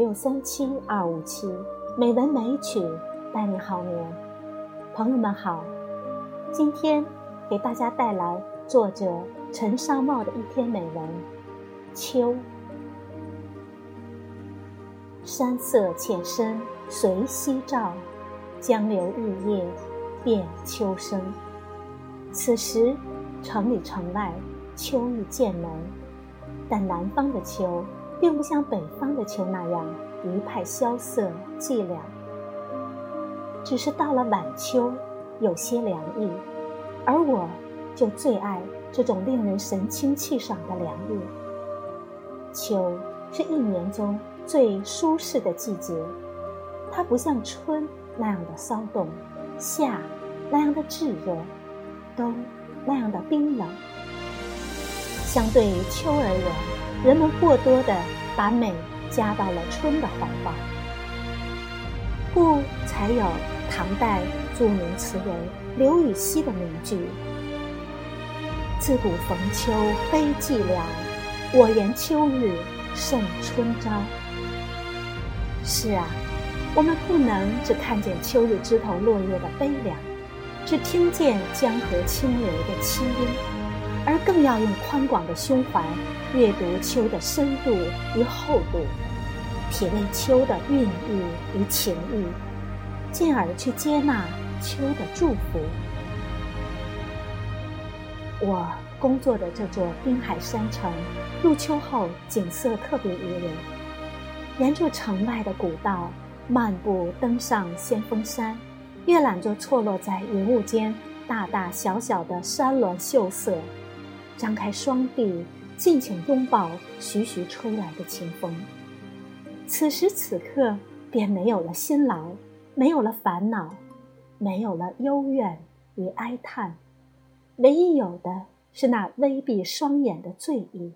六三七二五七，美文美曲伴你好眠。朋友们好，今天给大家带来作者陈尚茂的一篇美文《秋》。山色浅深随夕照，江流日夜变秋声。此时，城里城外秋意渐浓，但南方的秋。并不像北方的秋那样一派萧瑟寂寥，只是到了晚秋，有些凉意，而我就最爱这种令人神清气爽的凉意。秋是一年中最舒适的季节，它不像春那样的骚动，夏那样的炙热，冬那样的冰冷。相对于秋而言。人们过多的把美加到了春的怀抱，故才有唐代著名词人刘禹锡的名句：“自古逢秋悲寂寥，我言秋日胜春朝。”是啊，我们不能只看见秋日枝头落叶的悲凉，只听见江河清流的凄音。而更要用宽广的胸怀阅读秋的深度与厚度，体味秋的韵意与情意，进而去接纳秋的祝福。我工作的这座滨海山城，入秋后景色特别宜人。沿着城外的古道漫步，登上先锋山，阅览着错落在云雾间大大小小的山峦秀色。张开双臂，尽情拥抱徐徐吹来的清风。此时此刻，便没有了辛劳，没有了烦恼，没有了幽怨与哀叹，唯一有的是那微闭双眼的醉意。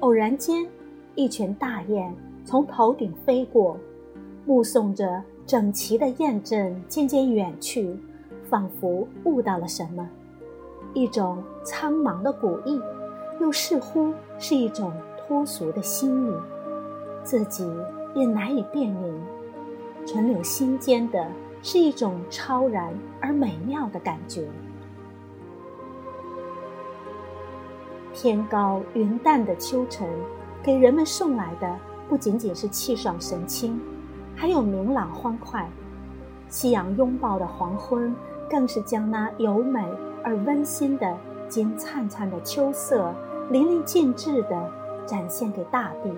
偶然间，一群大雁从头顶飞过，目送着整齐的雁阵渐渐远去。仿佛悟到了什么，一种苍茫的古意，又似乎是一种脱俗的心意，自己也难以辨明。存留心间的是一种超然而美妙的感觉。天高云淡的秋晨，给人们送来的不仅仅是气爽神清，还有明朗欢快。夕阳拥抱的黄昏。更是将那优美而温馨的金灿灿的秋色淋漓尽致地展现给大地。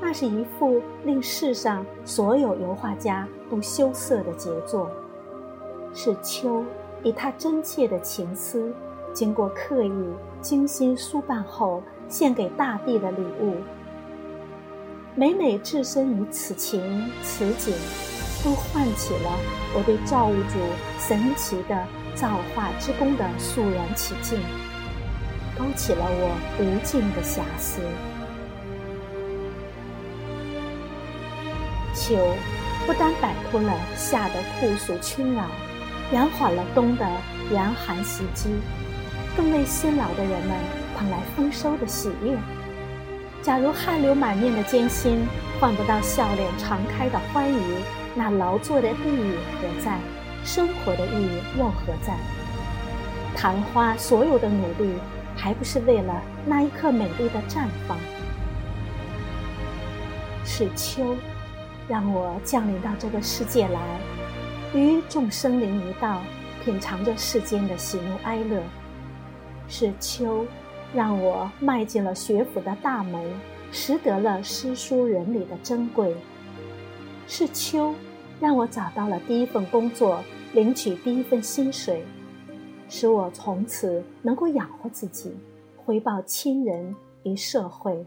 那是一幅令世上所有油画家都羞涩的杰作，是秋以他真切的情思，经过刻意精心梳办后献给大地的礼物。每每置身于此情此景。都唤起了我对造物主神奇的造化之功的肃然起敬，勾起了我无尽的遐思。秋不单摆脱了夏的酷暑侵扰，延缓了冬的严寒袭击，更为辛劳的人们捧来丰收的喜悦。假如汗流满面的艰辛换不到笑脸常开的欢愉，那劳作的意义何在？生活的意义又何在？昙花所有的努力，还不是为了那一刻美丽的绽放？是秋，让我降临到这个世界来，与众生灵一道，品尝着世间的喜怒哀乐。是秋，让我迈进了学府的大门，识得了诗书人礼的珍贵。是秋，让我找到了第一份工作，领取第一份薪水，使我从此能够养活自己，回报亲人与社会。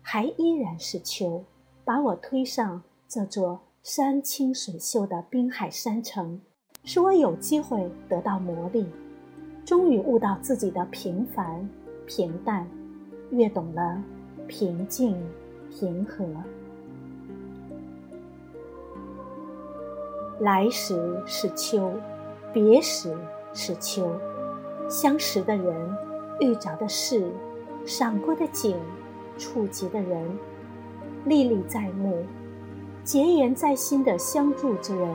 还依然是秋，把我推上这座山清水秀的滨海山城，使我有机会得到磨砺，终于悟到自己的平凡、平淡，越懂了平静、平和。来时是秋，别时是秋，相识的人，遇着的事，赏过的景，触及的人，历历在目，结缘在心的相助之人，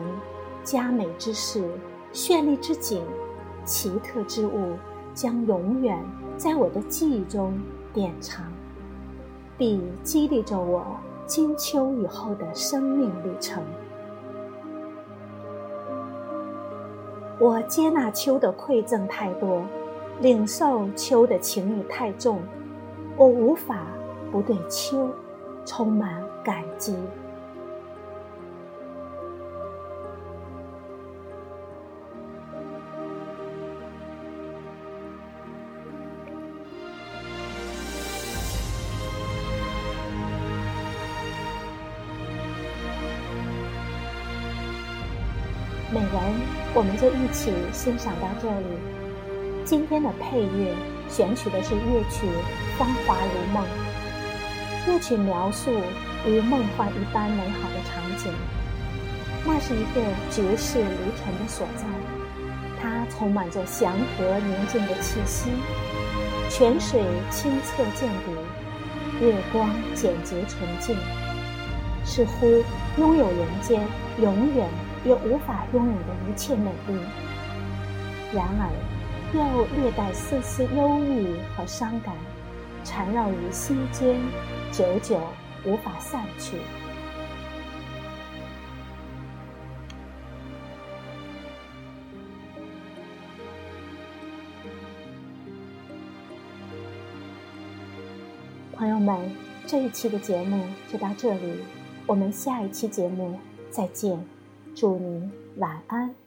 佳美之事，绚丽之景，奇特之物，将永远在我的记忆中典藏，并激励着我金秋以后的生命旅程。我接纳秋的馈赠太多，领受秋的情谊太重，我无法不对秋充满感激。美人，我们就一起欣赏到这里。今天的配乐选取的是乐曲《芳华如梦》。乐曲描述如梦幻一般美好的场景，那是一个绝世离尘的所在，它充满着祥和宁静的气息。泉水清澈见底，月光简洁纯净，似乎拥有人间永远。也无法拥有的一切美丽，然而又略带丝丝忧郁和伤感，缠绕于心间，久久无法散去。朋友们，这一期的节目就到这里，我们下一期节目再见。祝您晚安。